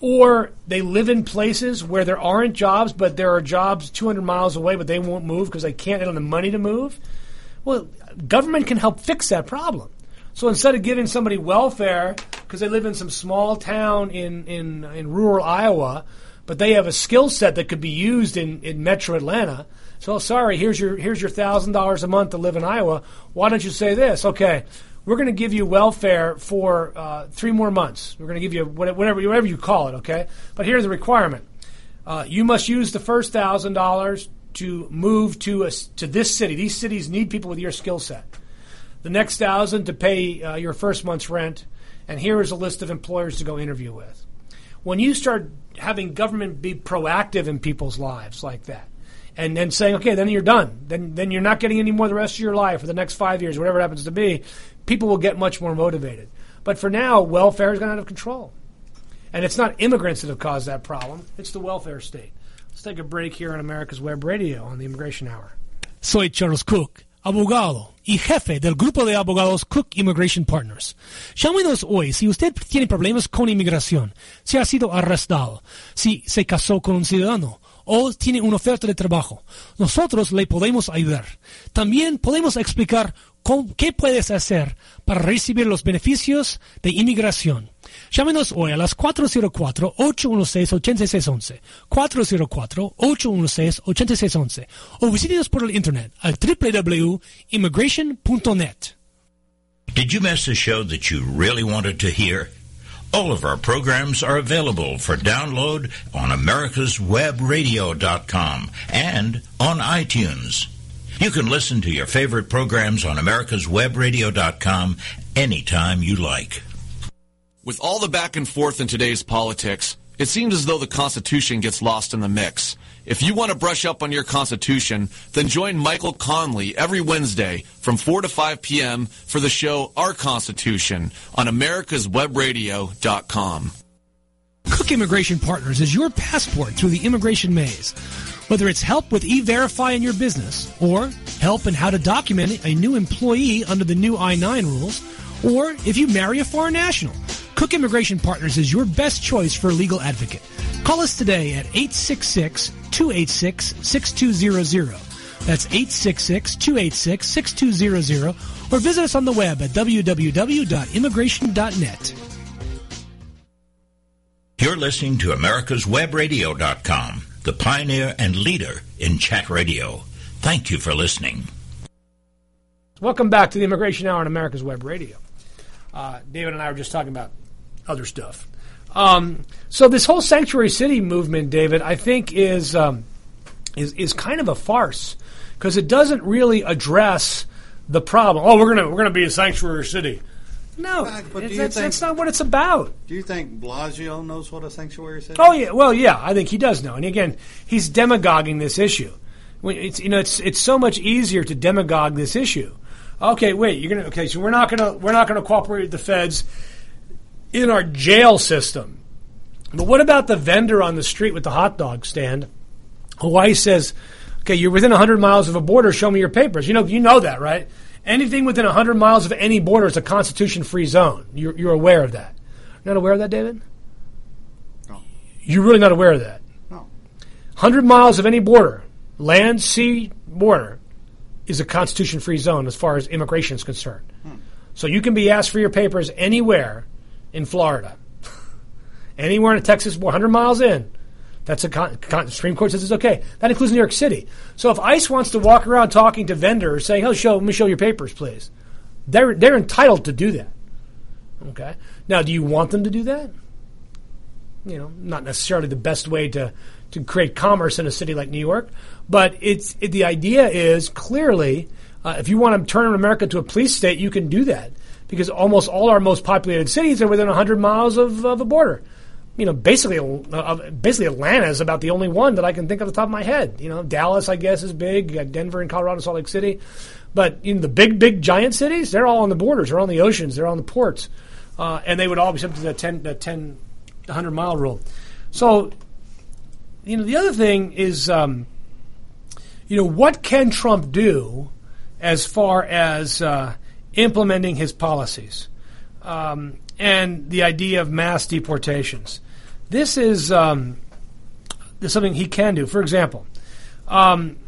or they live in places where there aren't jobs, but there are jobs 200 miles away, but they won't move because they can't get the money to move. Well, government can help fix that problem. So instead of giving somebody welfare because they live in some small town in, in, in rural Iowa, but they have a skill set that could be used in, in metro Atlanta. So sorry, here's your here's your thousand dollars a month to live in Iowa. Why don't you say this? Okay, we're going to give you welfare for uh, three more months. We're going to give you whatever whatever you call it. Okay, but here's the requirement: uh, you must use the first thousand dollars to move to a, to this city. These cities need people with your skill set. The next thousand to pay uh, your first month's rent, and here is a list of employers to go interview with. When you start having government be proactive in people's lives like that, and then saying, okay, then you're done. Then then you're not getting any more the rest of your life for the next five years, whatever it happens to be. People will get much more motivated. But for now, welfare has gone out of control, and it's not immigrants that have caused that problem. It's the welfare state. Let's take a break here on America's Web Radio on the Immigration Hour. Soy Charles Cook, abogado y jefe del grupo de abogados Cook Immigration Partners. Llámenos hoy si usted tiene problemas con inmigración, si ha sido arrestado, si se casó con un ciudadano o tiene una oferta de trabajo. Nosotros le podemos ayudar. También podemos explicar qué puedes hacer para recibir los beneficios de inmigración. Llámenos hoy a las 404-816-8611, 404-816-8611 o visítenos por el internet al www.immigration.net. Did you miss a show that you really wanted to hear? All of our programs are available for download on americaswebradio.com and on iTunes. You can listen to your favorite programs on americaswebradio.com anytime you like. With all the back and forth in today's politics, it seems as though the Constitution gets lost in the mix. If you want to brush up on your Constitution, then join Michael Conley every Wednesday from 4 to 5 p.m. for the show Our Constitution on americaswebradio.com. Cook Immigration Partners is your passport through the immigration maze. Whether it's help with e-verify in your business, or help in how to document a new employee under the new I-9 rules, or if you marry a foreign national, Cook Immigration Partners is your best choice for a legal advocate. Call us today at 866-286-6200. That's 866-286-6200, or visit us on the web at www.immigration.net. You're listening to americaswebradio.com, the pioneer and leader in chat radio. Thank you for listening. Welcome back to the Immigration Hour on America's Web Radio. Uh, David and I were just talking about other stuff. Um, so this whole sanctuary city movement, David, I think is um, is is kind of a farce because it doesn't really address the problem. Oh, we're gonna we're gonna be a sanctuary city. No, Right, but it's- that's, think- that's not what it's about. Do you think Blasio knows what a sanctuary city? Oh yeah, well yeah, I think he does know. And again, he's demagoguing this issue. It's you know it's it's so much easier to demagogue this issue. Okay, wait, you're gonna okay, so we're not gonna we're not gonna cooperate with the feds in our jail system. But what about the vendor on the street with the hot dog stand? Hawaii says, okay, you're within 100 miles of a border. Show me your papers. You know, you know that, right? Anything within 100 miles of any border is a constitution-free zone. You're, you're aware of that. You're not aware of that, David? No. You're really not aware of that. No. 100 miles of any border, land, sea, border, is a constitution free zone as far as immigration is concerned. So you can be asked for your papers anywhere in Florida, (laughs) anywhere in Texas, 100 miles in. That's a con- con- Supreme Court says it's okay. That includes New York City. So if ICE wants to walk around talking to vendors saying, "Oh, show let me show your papers, please," they're they're entitled to do that. Okay. Now, do you want them to do that? you know, not necessarily the best way to, to create commerce in a city like New York, but it's it, the idea is clearly uh, if you want to turn America to a police state, you can do that because almost all our most populated cities are within 100 miles of, of a border. You know, basically, uh, basically Atlanta is about the only one that I can think of the top of my head. You know, Dallas, I guess, is big. Denver and Colorado, Salt Lake City, but know, the big, big, giant cities, they're all on the borders, they're on the oceans, they're on the ports, uh, and they would all be subject to the 10, the 10 100 mile rule. So, you know, the other thing is, um, you know, what can Trump do as far as uh, implementing his policies um, and the idea of mass deportations? This is, um, this is something he can do. For example, um,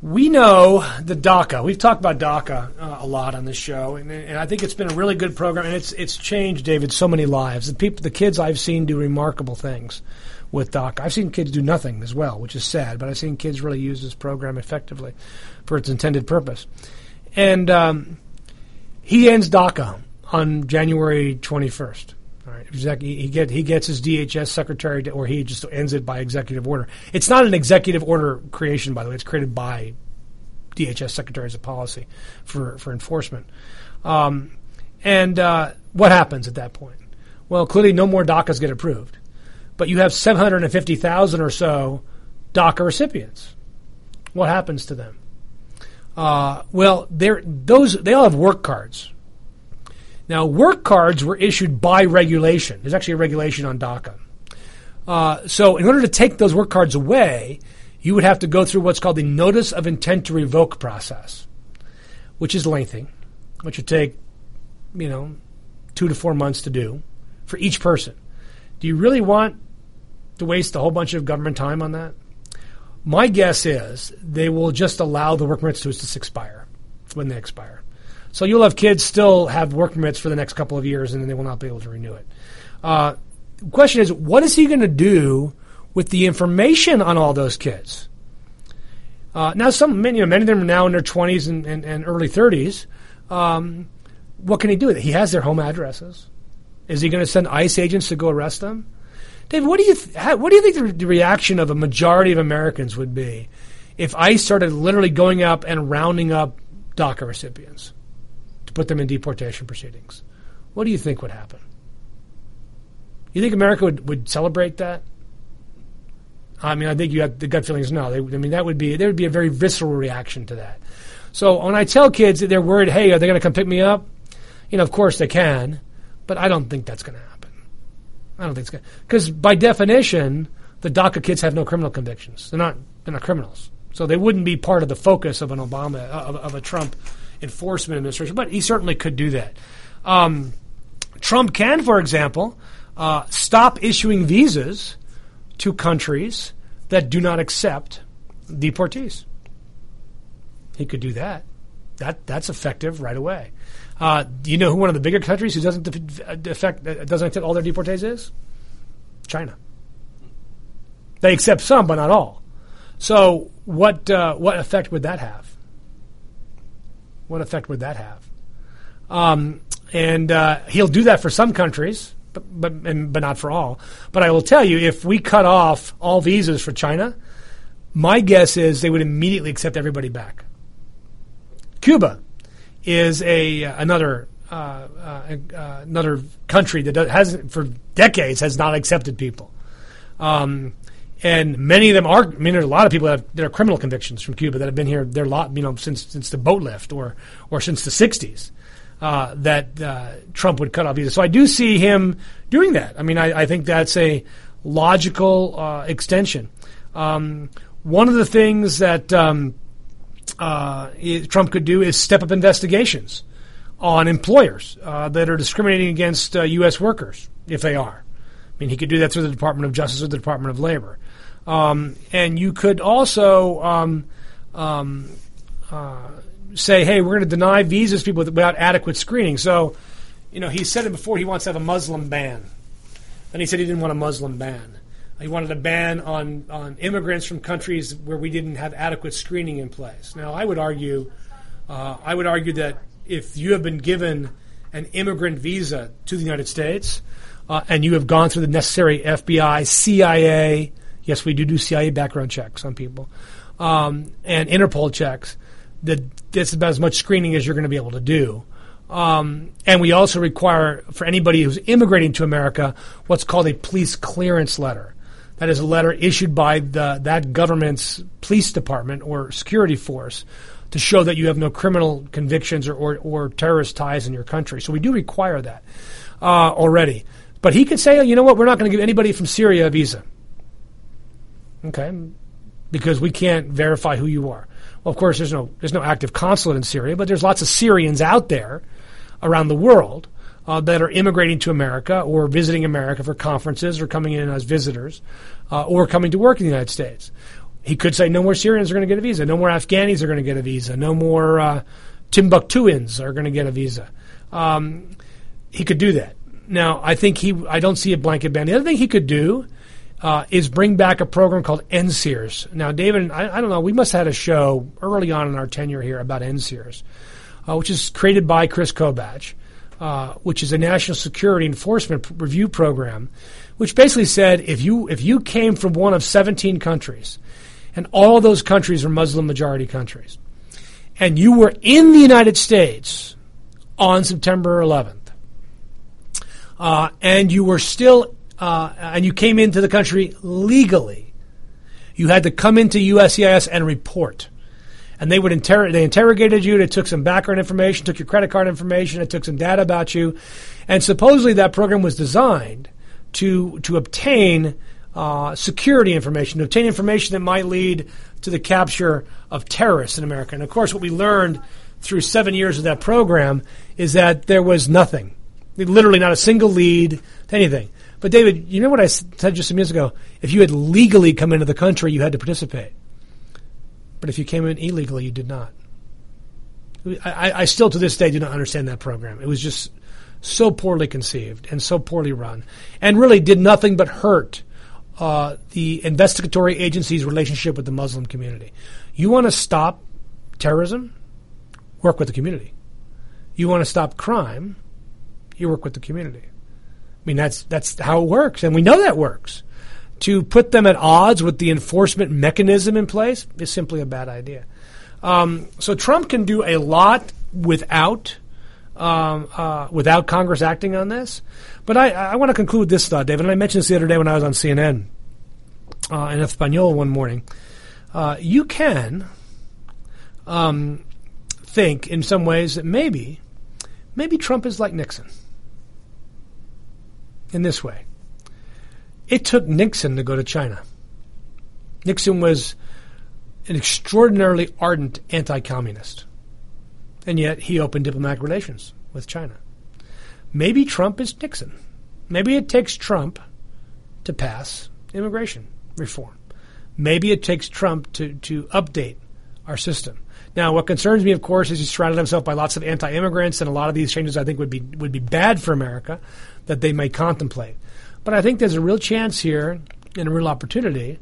we know the DACA. We've talked about DACA uh, a lot on this show, and, and I think it's been a really good program, and it's it's changed, David, so many lives. The people, the kids I've seen do remarkable things with DACA. I've seen kids do nothing as well, which is sad, but I've seen kids really use this program effectively for its intended purpose. And um, he ends DACA on January 21st. All right. He get he gets his DHS secretary, to, or he just ends it by executive order. It's not an executive order creation, by the way. It's created by DHS secretaries of policy for for enforcement. Um, and uh, what happens at that point? Well, clearly, no more DACAs get approved, but you have seven hundred and fifty thousand or so DACA recipients. What happens to them? Uh, well, those they all have work cards. Now, work cards were issued by regulation. There's actually a regulation on DACA. Uh, so, in order to take those work cards away, you would have to go through what's called the Notice of Intent to Revoke process, which is lengthy, which would take, you know, two to four months to do for each person. Do you really want to waste a whole bunch of government time on that? My guess is they will just allow the work permits to just expire when they expire. So you'll have kids still have work permits for the next couple of years, and then they will not be able to renew it. Uh, the question is, what is he going to do with the information on all those kids? Uh, now, some many, you know, many of them are now in their 20s and, and, and early 30s. Um, what can he do with it? He has their home addresses. Is he going to send ICE agents to go arrest them? David, what do you th- how, what do you think the, the reaction of a majority of Americans would be if ICE started literally going up and rounding up DACA recipients to put them in deportation proceedings? What do you think would happen? You think America would, would celebrate that? I mean, I think you have the gut feelings. No, they, I mean that would be there would be a very visceral reaction to that. So when I tell kids that they're worried, hey, are they going to come pick me up? You know, of course they can, but I don't think that's going to happen. I don't think it's going because by definition, the DACA kids have no criminal convictions. They're not they're not criminals, so they wouldn't be part of the focus of an Obama of, of a Trump enforcement administration. But he certainly could do that. Um, Trump can, for example, uh, stop issuing visas to countries that do not accept deportees. He could do that. That that's effective right away. Uh, do you know who one of the bigger countries who doesn't affect doesn't accept all their deportees is? China. They accept some, but not all. So what uh, what effect would that have? What effect would that have? Um, and uh, he'll do that for some countries, but but and, but not for all. But I will tell you, if we cut off all visas for China, my guess is they would immediately accept everybody back. Cuba is a another uh, uh, uh, another country that has for decades has not accepted people, um, and many of them are. I mean, there's a lot of people that have, that are criminal convictions from Cuba that have been here their lot, you know, since since the boat lift or or since the '60s. Uh, that uh, Trump would cut off visas. So I do see him doing that. I mean, I, I think that's a logical uh, extension. Um, one of the things that um, uh, Trump could do is step up investigations on employers uh, that are discriminating against U.S. Uh, workers, if they are. I mean, he could do that through the Department of Justice or the Department of Labor. Um, and you could also um, um, uh, say, hey, we're going to deny visas to people without adequate screening. So, you know, he said it before he wants to have a Muslim ban. And he said he didn't want a Muslim ban. He wanted a ban on, on immigrants from countries where we didn't have adequate screening in place. Now, I would argue, uh, I would argue that if you have been given an immigrant visa to the United States uh, and you have gone through the necessary FBI, CIA, yes, we do do CIA background checks on people, um, and Interpol checks, that that's about as much screening as you're going to be able to do. Um, and we also require for anybody who's immigrating to America what's called a police clearance letter. That is a letter issued by the, that government's police department or security force to show that you have no criminal convictions or, or, or terrorist ties in your country. So we do require that uh, already. But he could say, you know what, we're not going to give anybody from Syria a visa. Okay? Because we can't verify who you are. Well, of course, there's no, there's no active consulate in Syria, but there's lots of Syrians out there around the world uh, that are immigrating to America or visiting America for conferences or coming in as visitors uh, or coming to work in the United States. He could say no more Syrians are going to get a visa, no more Afghanis are going to get a visa, no more uh, Timbuktuans are going to get a visa. Um, he could do that. Now, I think he. I don't see a blanket ban. The other thing he could do uh, is bring back a program called NSEERS. Now, David, I, I, don't know. We must have had a show early on in our tenure here about NSEERS, uh, which is created by Chris Kobach uh, which is a national security enforcement review program, which basically said if you if you came from one of 17 countries, and all those countries are Muslim majority countries, and you were in the United States on September 11th, uh, and you were still uh, and you came into the country legally, you had to come into USCIS and report and they would inter- they interrogated you. They took some background information, took your credit card information, it took some data about you, and supposedly that program was designed to to obtain uh, security information, to obtain information that might lead to the capture of terrorists in America. And of course, what we learned through seven years of that program is that there was nothing, literally not a single lead to anything. But David, you know what I said just a minute ago? If you had legally come into the country, you had to participate. But if you came in illegally, you did not. I, I still, to this day, do not understand that program. It was just so poorly conceived and so poorly run, and really did nothing but hurt uh, the investigatory agency's relationship with the Muslim community. You want to stop terrorism? Work with the community. You want to stop crime? You work with the community. I mean, that's that's how it works, and we know that works. To put them at odds with the enforcement mechanism in place is simply a bad idea. Um, so Trump can do a lot without um, uh, without Congress acting on this. But I, I want to conclude this thought, David. And I mentioned this the other day when I was on CNN uh, in Espanol one morning. Uh, you can um, think in some ways that maybe, maybe Trump is like Nixon in this way. It took Nixon to go to China. Nixon was an extraordinarily ardent anti communist. And yet he opened diplomatic relations with China. Maybe Trump is Nixon. Maybe it takes Trump to pass immigration reform. Maybe it takes Trump to, to update our system. Now, what concerns me, of course, is he's surrounded himself by lots of anti-immigrants, and a lot of these changes I think would be would be bad for America that they may contemplate. But I think there's a real chance here and a real opportunity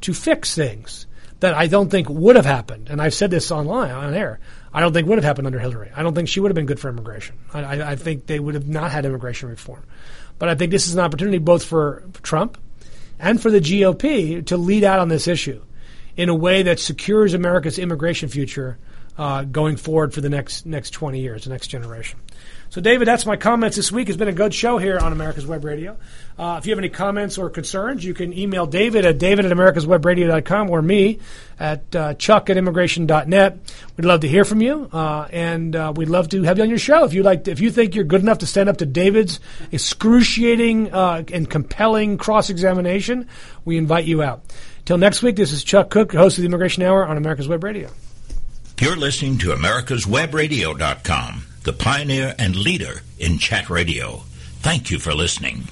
to fix things that I don't think would have happened. And I've said this online on air. I don't think would have happened under Hillary. I don't think she would have been good for immigration. I, I, I think they would have not had immigration reform. But I think this is an opportunity both for Trump and for the GOP to lead out on this issue in a way that secures America's immigration future uh, going forward for the next next 20 years, the next generation. So, David, that's my comments this week. It's been a good show here on America's Web Radio. Uh, if you have any comments or concerns, you can email David at david at americaswebradio.com or me at uh, chuck at immigration.net. We'd love to hear from you, uh, and uh, we'd love to have you on your show. If you like, if you think you're good enough to stand up to David's excruciating uh, and compelling cross examination, we invite you out. Till next week, this is Chuck Cook, host of the Immigration Hour on America's Web Radio. You're listening to America'sWebRadio.com, the pioneer and leader in chat radio. Thank you for listening.